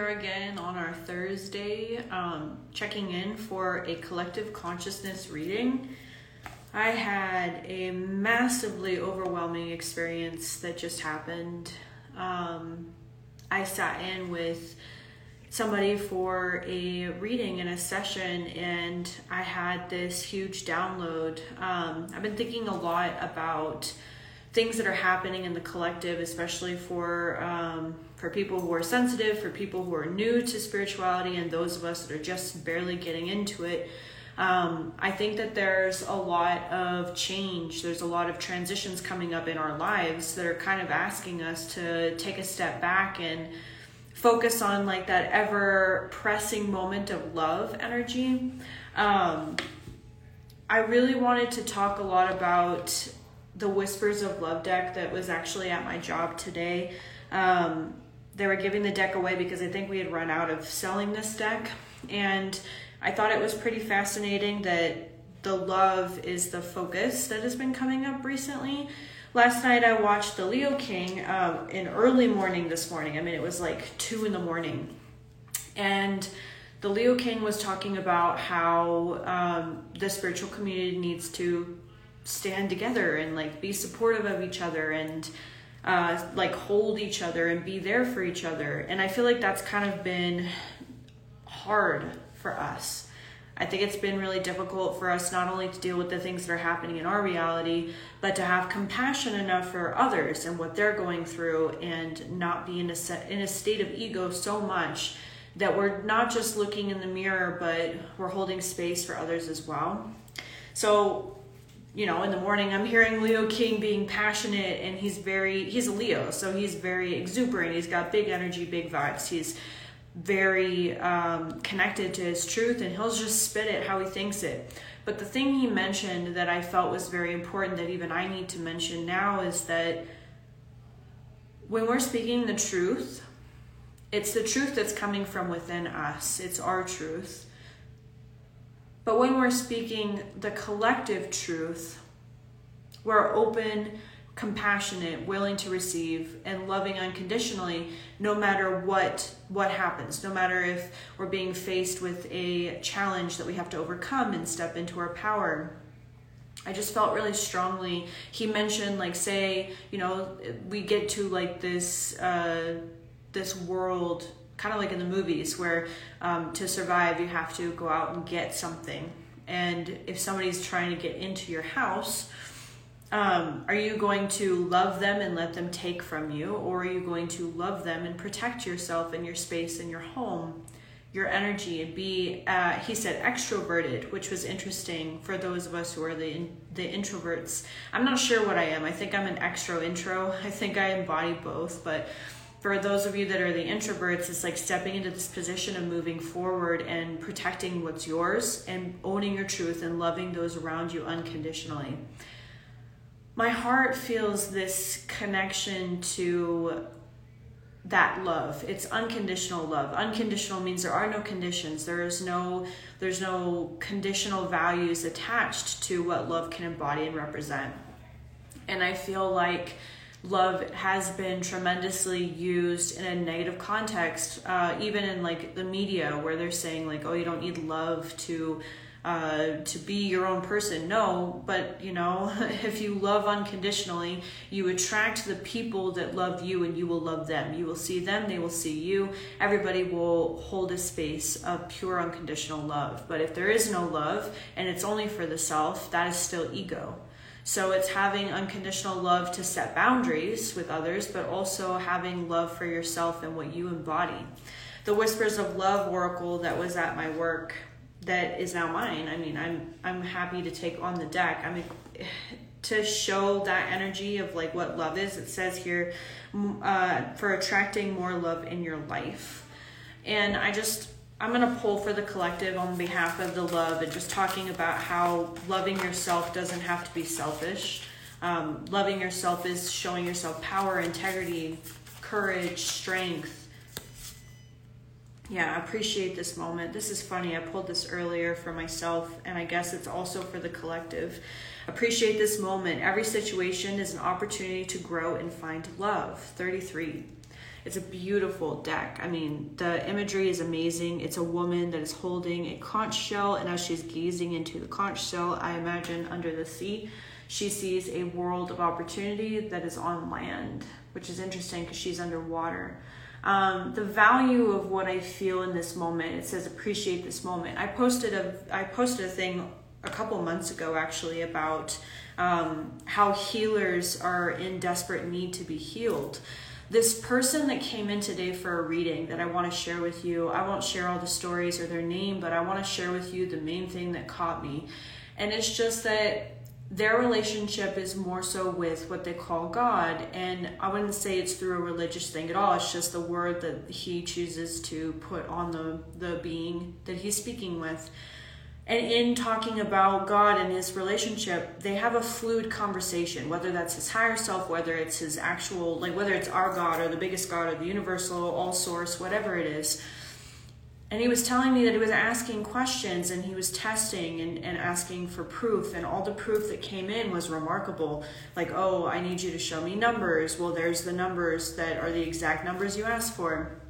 here again on our Thursday, um, checking in for a collective consciousness reading. I had a massively overwhelming experience that just happened. Um, I sat in with somebody for a reading in a session and I had this huge download. Um, I've been thinking a lot about things that are happening in the collective, especially for um, for people who are sensitive, for people who are new to spirituality, and those of us that are just barely getting into it. Um, I think that there's a lot of change. There's a lot of transitions coming up in our lives that are kind of asking us to take a step back and focus on like that ever pressing moment of love energy. Um, I really wanted to talk a lot about the Whispers of Love deck that was actually at my job today. Um, they were giving the deck away because I think we had run out of selling this deck. And I thought it was pretty fascinating that the love is the focus that has been coming up recently. Last night I watched the Leo King uh, in early morning this morning. I mean, it was like two in the morning. And the Leo King was talking about how um, the spiritual community needs to stand together and like be supportive of each other and uh, like hold each other and be there for each other. And I feel like that's kind of been hard for us. I think it's been really difficult for us not only to deal with the things that are happening in our reality, but to have compassion enough for others and what they're going through and not be in a, set, in a state of ego so much that we're not just looking in the mirror, but we're holding space for others as well. So you know, in the morning, I'm hearing Leo King being passionate, and he's very, he's a Leo, so he's very exuberant. He's got big energy, big vibes. He's very um, connected to his truth, and he'll just spit it how he thinks it. But the thing he mentioned that I felt was very important that even I need to mention now is that when we're speaking the truth, it's the truth that's coming from within us, it's our truth but when we're speaking the collective truth, we're open, compassionate, willing to receive, and loving unconditionally, no matter what what happens. No matter if we're being faced with a challenge that we have to overcome and step into our power. I just felt really strongly. He mentioned, like, say, you know, we get to like this uh, this world kind of like in the movies where um, to survive you have to go out and get something. And if somebody's trying to get into your house um, are you going to love them and let them take from you? Or are you going to love them and protect yourself and your space and your home your energy and be uh, he said extroverted which was interesting for those of us who are the the introverts. I'm not sure what i am. I think i'm an extro intro. I think i embody both but for those of you that are the introverts, it's like stepping into this position of moving forward and protecting what's yours and owning your truth and loving those around you unconditionally. My heart feels this connection to that love. It's unconditional love. Unconditional means there are no conditions. There is no there's no conditional values attached to what love can embody and represent. And i feel like love has been tremendously used in a negative context, uh, even in like the media where they're saying like, oh, you don't need love to uh, to be your own person. No, but you know, if you love unconditionally, you attract the people that love you and you will love them. You will see them, they will see you. Everybody will hold a space of pure unconditional love. But if there is no love and it's only for the self, that is still ego. So it's having unconditional love to set boundaries with others, but also having love for yourself and what you embody. The Whispers of Love Oracle that was at my work that is now mine. I mean, I'm I'm happy to take on the deck. I mean, to show that energy of like what love is. It says here uh, for attracting more love in your life, and I just I'm going to pull for the collective on behalf of the love and just talking about how loving yourself doesn't have to be selfish. Um, loving yourself is showing yourself power, integrity, courage, strength. Yeah, I appreciate this moment. This is funny. I pulled this earlier for myself, and I guess it's also for the collective. Appreciate this moment. Every situation is an opportunity to grow and find love. 33. It's a beautiful deck. I mean, the imagery is amazing. It's a woman that is holding a conch shell, and as she's gazing into the conch shell, I imagine under the sea, she sees a world of opportunity that is on land, which is interesting because she's underwater. Um, the value of what I feel in this moment, it says appreciate this moment. I posted a I posted a thing a couple months ago actually about um, how healers are in desperate need to be healed this person that came in today for a reading that I want to share with you, I won't share all the stories or their name, but I want to share with you the main thing that caught me. And it's just that their relationship is more so with what they call God. And I wouldn't say it's through a religious thing at all. It's just the word that he chooses to put on the, the being that he's speaking with. And in talking about God and his relationship, they have a fluid conversation, whether that's his higher self, whether it's his actual, like whether it's our God or the biggest God or the universal, all source, whatever it is. And he was telling me that he was asking questions and he was testing and, and asking for proof. And all the proof that came in was remarkable. Like, oh, I need you to show me numbers. Well, there's the numbers that are the exact numbers you asked for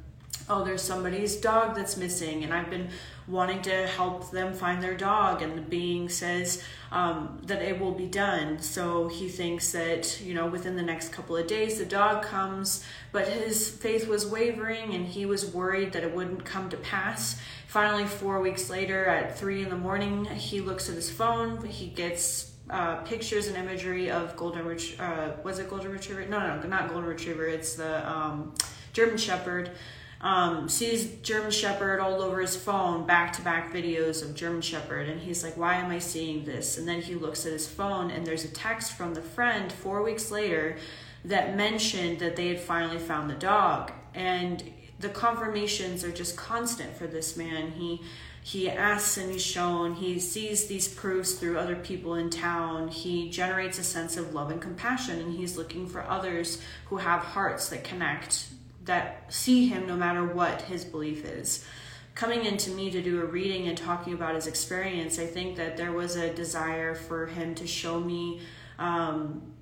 oh, there's somebody's dog that's missing, and I've been wanting to help them find their dog. And the being says um, that it will be done. So he thinks that, you know, within the next couple of days, the dog comes, but his faith was wavering and he was worried that it wouldn't come to pass. Finally, four weeks later, at three in the morning, he looks at his phone. He gets uh, pictures and imagery of golden retriever. Uh, was it golden retriever? No, no, not golden retriever. It's the um, German Shepherd um, sees German Shepherd all over his phone, back to back videos of German Shepherd, and he's like, Why am I seeing this? And then he looks at his phone, and there's a text from the friend four weeks later that mentioned that they had finally found the dog. And the confirmations are just constant for this man. He he asks and he's shown he sees these proofs through other people in town he generates a sense of love and compassion and he's looking for others who have hearts that connect that see him no matter what his belief is. Coming into me to do a reading and talking about his experience, I think that there was a desire for him to show me um,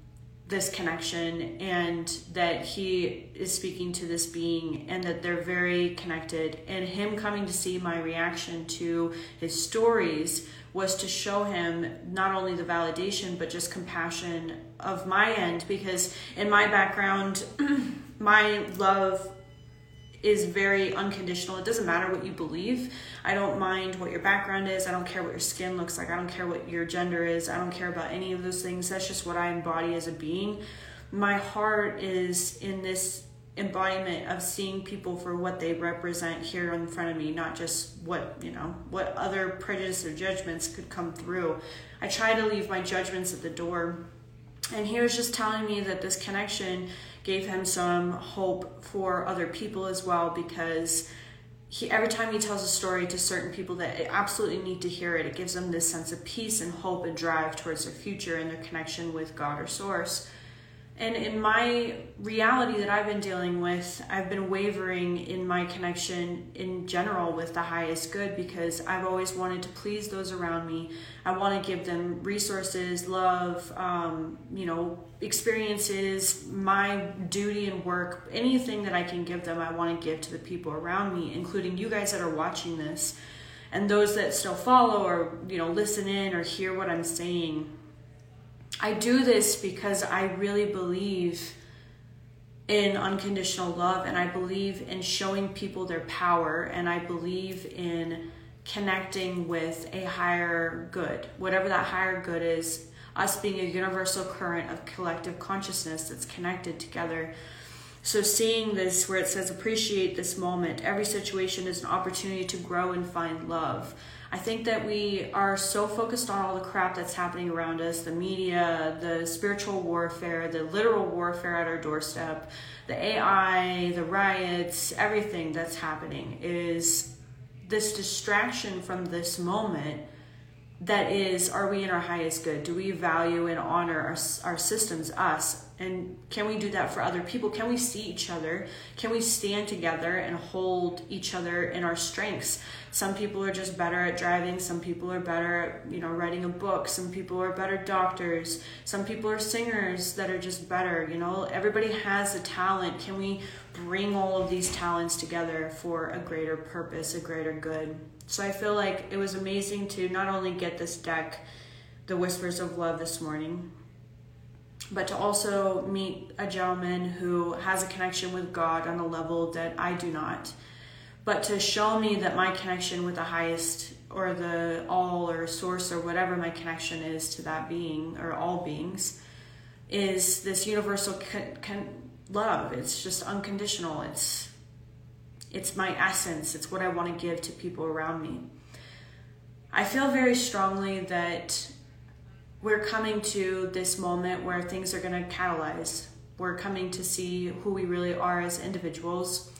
this connection and that he is speaking to this being and that they're very connected. And him coming to see my reaction to his stories was to show him not only the validation but just compassion of my end because in my background my love is very unconditional. It doesn't matter what you believe. I don't mind what your background is. I don't care what your skin looks like. I don't care what your gender is. I don't care about any of those things. That's just what I embody as a being. My heart is in this embodiment of seeing people for what they represent here in front of me, not just what, you know, what other prejudice or judgments could come through. I try to leave my judgments at the door. And he was just telling me that this connection gave him some hope for other people as well because he every time he tells a story to certain people that absolutely need to hear it it gives them this sense of peace and hope and drive towards their future and their connection with god or source and in my reality that I've been dealing with, I've been wavering in my connection in general with the highest good because I've always wanted to please those around me. I want to give them resources, love, um, you know, experiences, my duty and work, anything that I can give them, I want to give to the people around me, including you guys that are watching this and those that still follow or, you know, listen in or hear what I'm saying I do this because I really believe in unconditional love and I believe in showing people their power and I believe in connecting with a higher good, whatever that higher good is, us being a universal current of collective consciousness that's connected together. So, seeing this where it says, appreciate this moment, every situation is an opportunity to grow and find love. I think that we are so focused on all the crap that's happening around us the media, the spiritual warfare, the literal warfare at our doorstep, the AI, the riots, everything that's happening is this distraction from this moment that is are we in our highest good? Do we value and honor our, our systems us And can we do that for other people? Can we see each other? Can we stand together and hold each other in our strengths? Some people are just better at driving, some people are better at, you know, writing a book, some people are better doctors, some people are singers that are just better, you know. Everybody has a talent. Can we bring all of these talents together for a greater purpose, a greater good? So I feel like it was amazing to not only get this deck, The Whispers of Love this morning, but to also meet a gentleman who has a connection with God on a level that I do not. But to show me that my connection with the highest or the all or source or whatever my connection is to that being or all beings is this universal con- con- love. It's just unconditional. It's it's my essence. It's what I want to give to people around me. I feel very strongly that we're coming to this moment where things are going to catalyze. We're coming to see who we really are as individuals.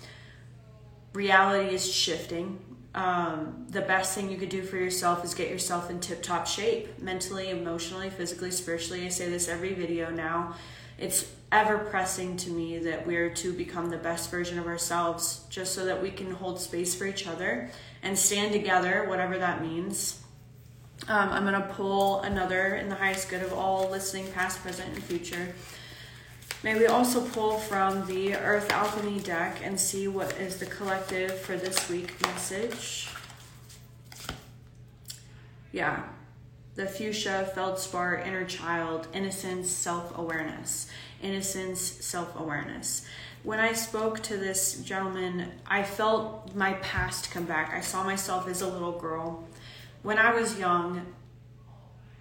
Reality is shifting. Um, the best thing you could do for yourself is get yourself in tip top shape mentally, emotionally, physically, spiritually. I say this every video now. It's ever pressing to me that we're to become the best version of ourselves just so that we can hold space for each other and stand together, whatever that means um, I'm going to pull another in the highest good of all listening, past, present, and future. May we also pull from the Earth Alchemy deck and see what is the collective for this week message. Yeah, the fuchsia, feldspar, inner child, innocence, self awareness. Innocence, self awareness. When I spoke to this gentleman, I felt my past come back. I saw myself as a little girl when I was young,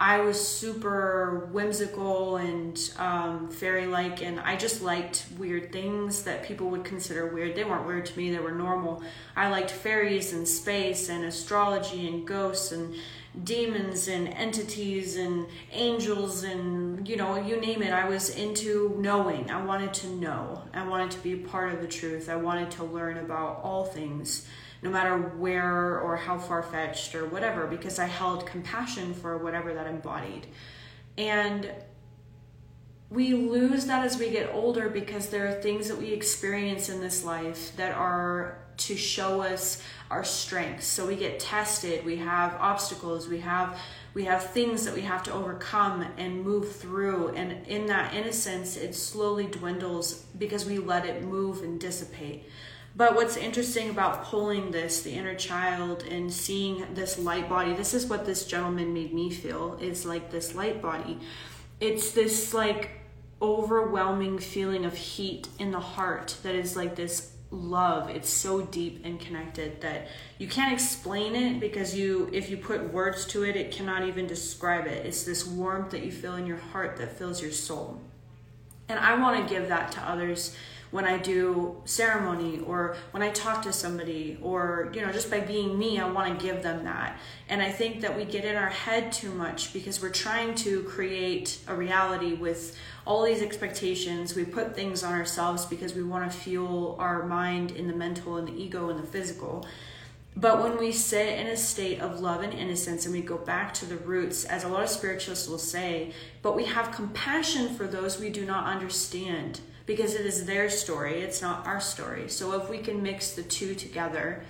I was super whimsical and um, fairy like, and I just liked weird things that people would consider weird. They weren't weird to me, they were normal. I liked fairies and space and astrology and ghosts and demons and entities and angels and you know, you name it. I was into knowing. I wanted to know, I wanted to be a part of the truth, I wanted to learn about all things no matter where or how far fetched or whatever, because I held compassion for whatever that embodied. And we lose that as we get older because there are things that we experience in this life that are to show us our strengths. So we get tested, we have obstacles, we have we have things that we have to overcome and move through and in that innocence it slowly dwindles because we let it move and dissipate. But what's interesting about pulling this, the inner child, and seeing this light body, this is what this gentleman made me feel is like this light body. It's this like overwhelming feeling of heat in the heart that is like this love. It's so deep and connected that you can't explain it because you if you put words to it it cannot even describe it. It's this warmth that you feel in your heart that fills your soul. And i want to give that to others when I do ceremony or when I talk to somebody or you know just by being me I want to give them that. And I think that we get in our head too much because we're trying to create a reality with all these expectations. We put things on ourselves because we want to fuel our mind in the mental and the ego and the physical. But when we sit in a state of love and innocence and we go back to the roots, as a lot of spiritualists will say, but we have compassion for those we do not understand because it is their story, it's not our story. So if we can mix the two together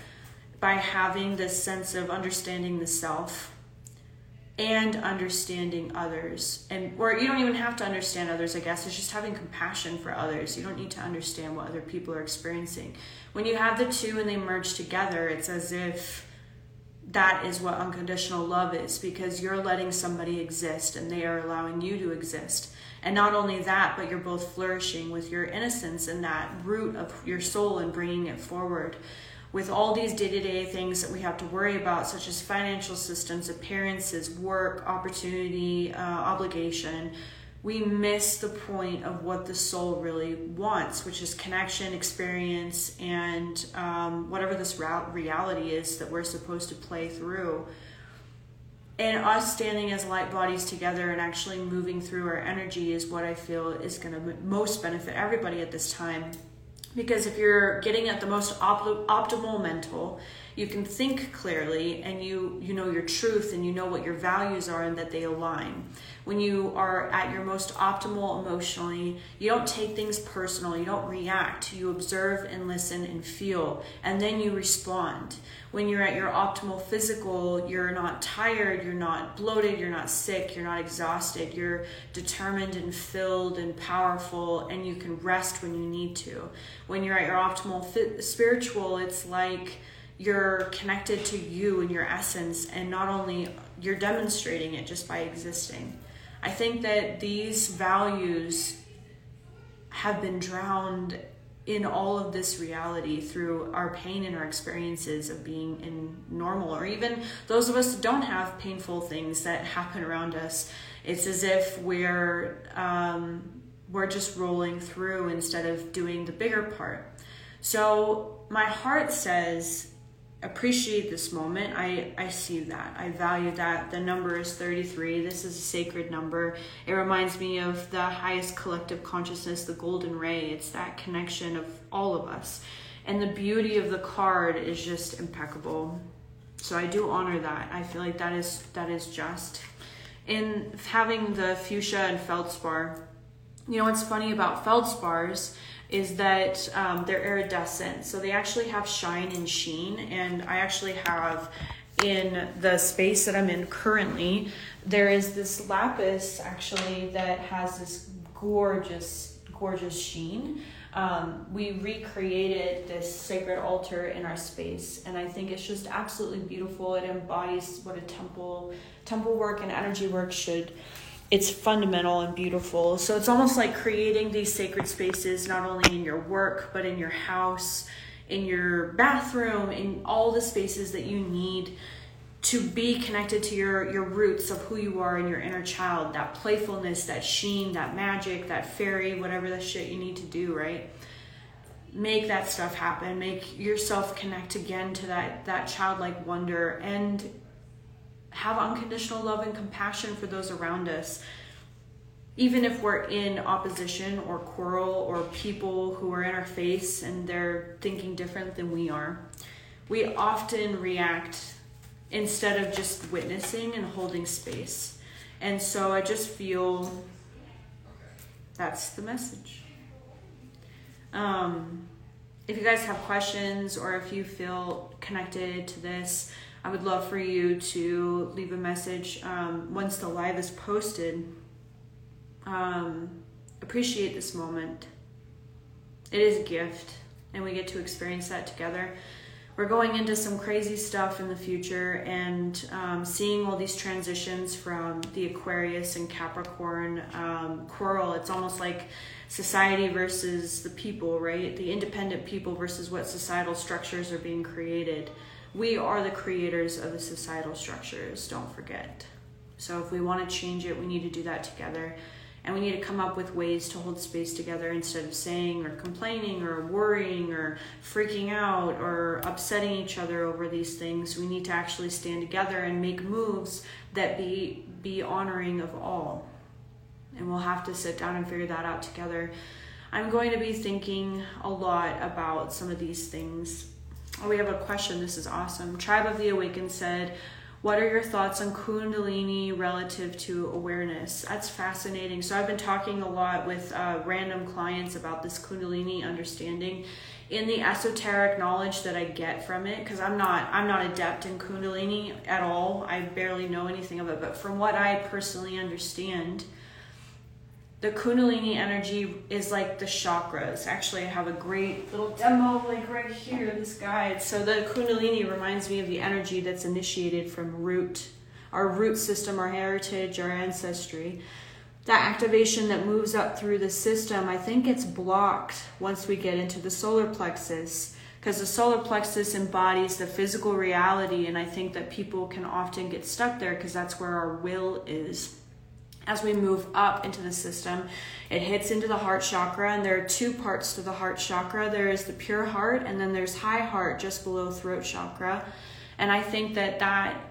by having this sense of understanding the self and understanding others and or you don't even have to understand others i guess it's just having compassion for others you don't need to understand what other people are experiencing when you have the two and they merge together it's as if that is what unconditional love is because you're letting somebody exist and they are allowing you to exist and not only that, but you're both flourishing with your innocence and that root of your soul and bringing it forward. With all these day to day things that we have to worry about, such as financial systems, appearances, work, opportunity, uh, obligation, we miss the point of what the soul really wants, which is connection, experience, and um, whatever this reality is that we're supposed to play through and us standing as light bodies together and actually moving through our energy is what I feel is going to most benefit everybody at this time. Because if you're getting at the most op- optimal mental, you can think clearly and you you know your truth and you know what your values are and that they align when you are at your most optimal emotionally you don't take things personal you don't react you observe and listen and feel and then you respond when you're at your optimal physical, you're not tired, you're not bloated, you're not sick, you're not exhausted, you're determined and filled and powerful, and you can rest when you need to. When you're at your optimal spiritual, it's like you're connected to you and your essence, and not only you're demonstrating it just by existing. I think that these values have been drowned in all of this reality through our pain and our experiences of being in normal, or even those of us that don't have painful things that happen around us. It's as if we're um, we're just rolling through instead of doing the bigger part. So my heart says appreciate this moment. I, I see that. I value that. The number is 33. This is a sacred number. It reminds me of the highest collective consciousness, the golden ray. It's that connection of all of us. And the beauty of the card is just impeccable. So I do honor that. I feel like that is that is just. In having the fuchsia and feldspar, you know what's funny about feldspars is that um, they're iridescent. So they actually have shine and sheen. And I actually have in the space that I'm in currently, there is this lapis actually that has this gorgeous, gorgeous sheen. Um, we recreated this sacred altar in our space, and I think it's just absolutely beautiful. It embodies what a temple, temple work, and energy work should it's fundamental and beautiful. So it's almost like creating these sacred spaces not only in your work, but in your house, in your bathroom, in all the spaces that you need to be connected to your your roots of who you are and your inner child, that playfulness, that sheen, that magic, that fairy, whatever the shit you need to do, right? Make that stuff happen. Make yourself connect again to that that childlike wonder and have unconditional love and compassion for those around us. Even if we're in opposition or quarrel or people who are in our face and they're thinking different than we are, we often react instead of just witnessing and holding space. And so I just feel that's the message. Um, if you guys have questions or if you feel connected to this, I would love for you to leave a message um, once the live is posted. Um, appreciate this moment. It is a gift, and we get to experience that together. We're going into some crazy stuff in the future and um, seeing all these transitions from the Aquarius and Capricorn um, coral. It's almost like society versus the people, right? The independent people versus what societal structures are being created we are the creators of the societal structures, don't forget. So if we want to change it, we need to do that together. And we need to come up with ways to hold space together instead of saying or complaining or worrying or freaking out or upsetting each other over these things. We need to actually stand together and make moves that be be honoring of all. And we'll have to sit down and figure that out together. I'm going to be thinking a lot about some of these things Oh, we have a question. This is awesome. Tribe of the Awakened said, What are your thoughts on Kundalini relative to awareness? That's fascinating. So, I've been talking a lot with uh, random clients about this Kundalini understanding in the esoteric knowledge that I get from it because I'm not I'm not adept in kundalini at all. I barely know anything of it, but from what I personally understand, the kundalini energy is like the chakras. Actually i have a great little demo like right here this guide. So the kundalini reminds me of the energy that's initiated from root. Our root system our heritage our ancestry. That activation that moves up through the system i think it's blocked once we get into the solar plexus because the solar plexus embodies the physical reality and i think that people can often get stuck there because that's where our will is as we move up into the system, it hits into the heart chakra, and there are two parts to the heart chakra there is the pure heart, and then there's high heart just below throat chakra. And I think that that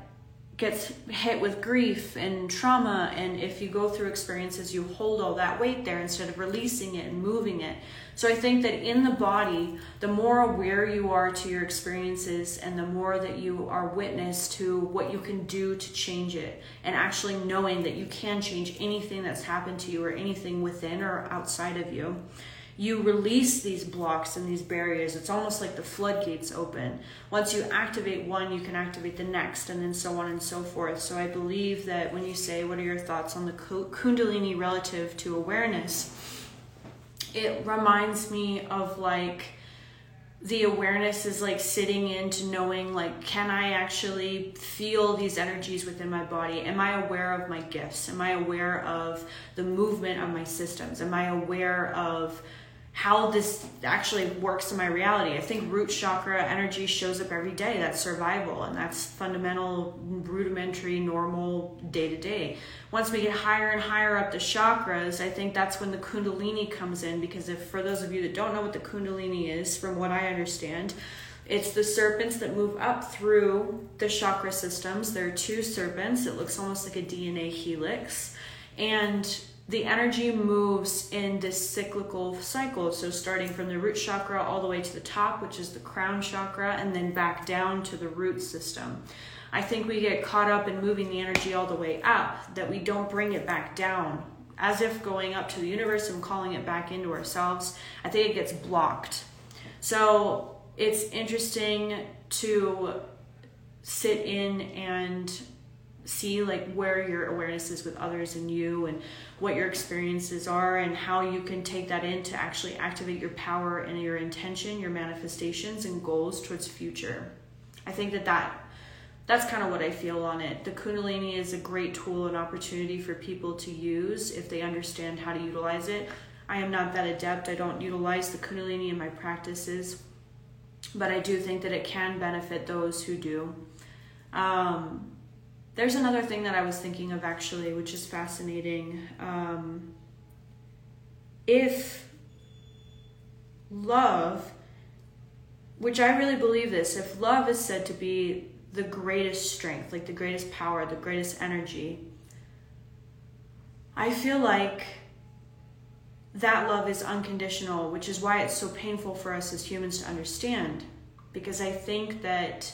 gets hit with grief and trauma and if you go through experiences you hold all that weight there instead of releasing it and moving it. So i think that in the body the more aware you are to your experiences and the more that you are witness to what you can do to change it and actually knowing that you can change anything that's happened to you or anything within or outside of you you release these blocks and these barriers. It's almost like the floodgates open. Once you activate one, you can activate the next, and then so on and so forth. So I believe that when you say, What are your thoughts on the Kundalini relative to awareness? It reminds me of like, the awareness is like sitting into knowing like can i actually feel these energies within my body am i aware of my gifts am i aware of the movement of my systems am i aware of how this actually works in my reality. I think root chakra energy shows up every day. That's survival, and that's fundamental, rudimentary, normal day to day. Once we get higher and higher up the chakras, I think that's when the Kundalini comes in. Because if, for those of you that don't know what the Kundalini is, from what I understand, it's the serpents that move up through the chakra systems. There are two serpents. It looks almost like a DNA helix. And the energy moves in this cyclical cycle. So, starting from the root chakra all the way to the top, which is the crown chakra, and then back down to the root system. I think we get caught up in moving the energy all the way up, that we don't bring it back down, as if going up to the universe and calling it back into ourselves. I think it gets blocked. So, it's interesting to sit in and see like where your awareness is with others and you and what your experiences are and how you can take that in to actually activate your power and your intention your manifestations and goals towards future. I think that that that's kind of what i feel on it. The kundalini is a great tool and opportunity for people to use if they understand how to utilize it. I am not that adept. I don't utilize the kundalini in my practices but i do think that it can benefit those who do. Um, there's another thing that I was thinking of actually, which is fascinating. Um, if love, which I really believe this, if love is said to be the greatest strength, like the greatest power, the greatest energy, I feel like that love is unconditional, which is why it's so painful for us as humans to understand. Because I think that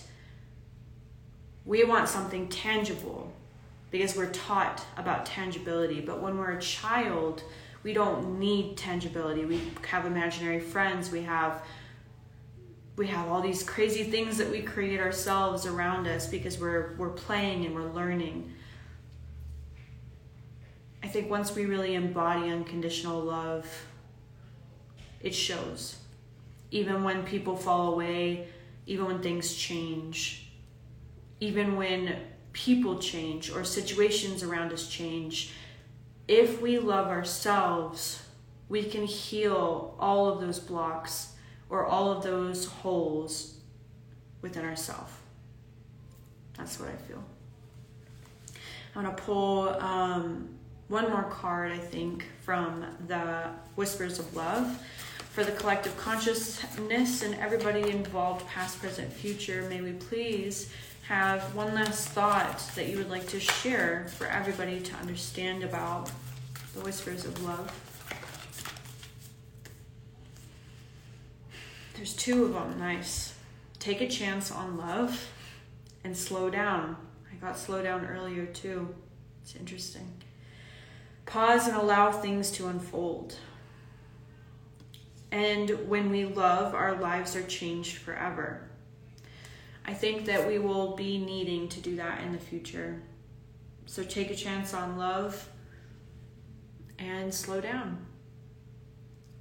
we want something tangible because we're taught about tangibility. But when we're a child, we don't need tangibility. We have imaginary friends. We have we have all these crazy things that we create ourselves around us because we're we're playing and we're learning. I think once we really embody unconditional love, it shows. Even when people fall away, even when things change, even when people change or situations around us change, if we love ourselves, we can heal all of those blocks or all of those holes within ourselves. That's what I feel. I'm to pull um, one more card, I think, from the Whispers of Love for the collective consciousness and everybody involved, past, present, future. May we please have one last thought that you would like to share for everybody to understand about the whispers of love? There's two of them. Nice. Take a chance on love and slow down. I got slow down earlier too. It's interesting. Pause and allow things to unfold. And when we love, our lives are changed forever. I think that we will be needing to do that in the future. So take a chance on love and slow down.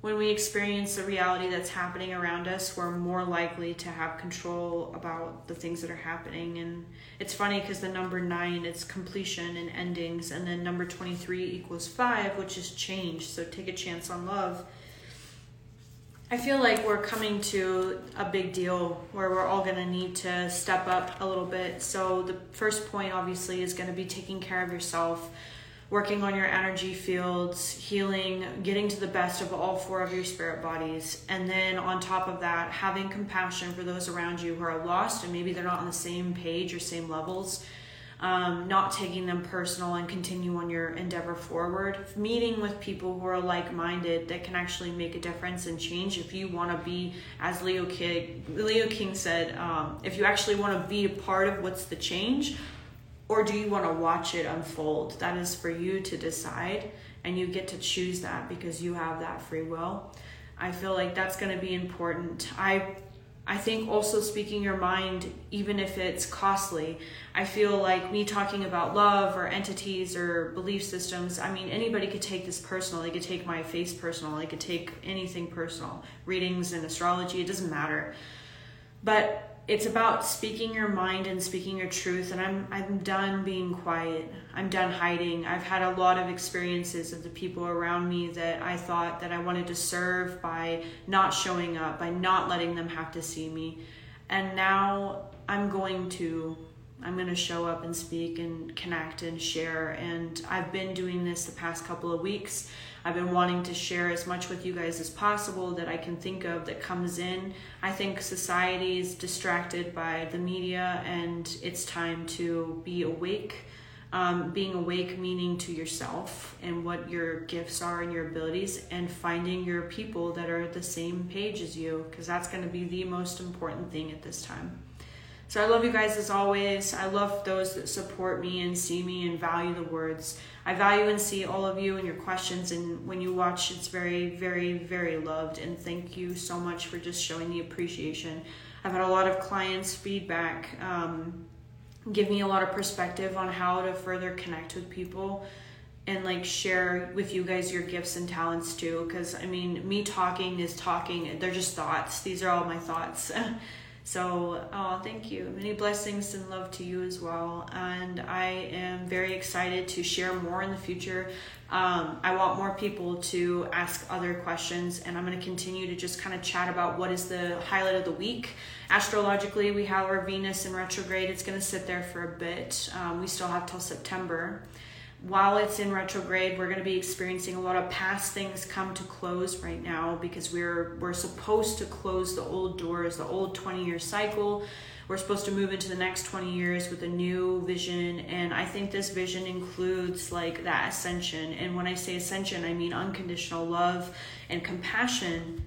When we experience the reality that's happening around us, we're more likely to have control about the things that are happening. And it's funny because the number nine, it's completion and endings, and then number 23 equals five, which is change. So take a chance on love I feel like we're coming to a big deal where we're all going to need to step up a little bit. So, the first point obviously is going to be taking care of yourself, working on your energy fields, healing, getting to the best of all four of your spirit bodies. And then, on top of that, having compassion for those around you who are lost and maybe they're not on the same page or same levels. Um, not taking them personal and continue on your endeavor forward. Meeting with people who are like minded that can actually make a difference and change. If you want to be, as Leo King, Leo King said, um, if you actually want to be a part of what's the change, or do you want to watch it unfold? That is for you to decide, and you get to choose that because you have that free will. I feel like that's going to be important. I I think also speaking your mind, even if it's costly, I feel like me talking about love or entities or belief systems, I mean, anybody could take this personal. They could take my face personal. They could take anything personal. Readings and astrology, it doesn't matter. But it's about speaking your mind and speaking your truth and I'm I'm done being quiet. I'm done hiding. I've had a lot of experiences of the people around me that I thought that I wanted to serve by not showing up, by not letting them have to see me. And now I'm going to I'm going to show up and speak and connect and share. And I've been doing this the past couple of weeks. I've been wanting to share as much with you guys as possible that I can think of that comes in. I think society is distracted by the media, and it's time to be awake. Um, being awake meaning to yourself and what your gifts are and your abilities, and finding your people that are the same page as you, because that's going to be the most important thing at this time. So I love you guys as always. I love those that support me and see me and value the words. I value and see all of you and your questions. And when you watch, it's very, very, very loved. And thank you so much for just showing the appreciation. I've had a lot of clients' feedback, um, give me a lot of perspective on how to further connect with people and like share with you guys your gifts and talents too because i mean me talking is talking they're just thoughts these are all my thoughts So, oh, thank you. Many blessings and love to you as well. And I am very excited to share more in the future. Um, I want more people to ask other questions, and I'm going to continue to just kind of chat about what is the highlight of the week. Astrologically, we have our Venus in retrograde. It's going to sit there for a bit. Um, we still have till September while it's in retrograde, we're going to be experiencing a lot of past things come to close right now because we're we're supposed to close the old doors, the old 20 year cycle. We're supposed to move into the next 20 years with a new vision, and I think this vision includes like that ascension. And when I say ascension, I mean unconditional love and compassion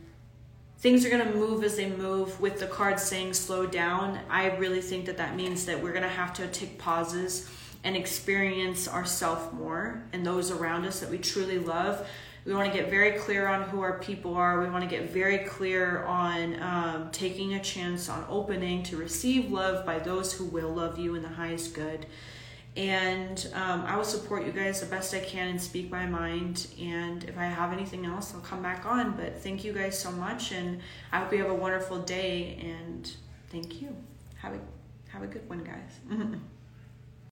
things are going to move as they move with the cards saying slow down i really think that that means that we're going to have to take pauses and experience ourself more and those around us that we truly love. We want to get very clear on who our people are. We want to get very clear on um, taking a chance on opening to receive love by those who will love you in the highest good. And um, I will support you guys the best I can and speak my mind. And if I have anything else, I'll come back on. But thank you guys so much, and I hope you have a wonderful day. And thank you. Have a have a good one, guys.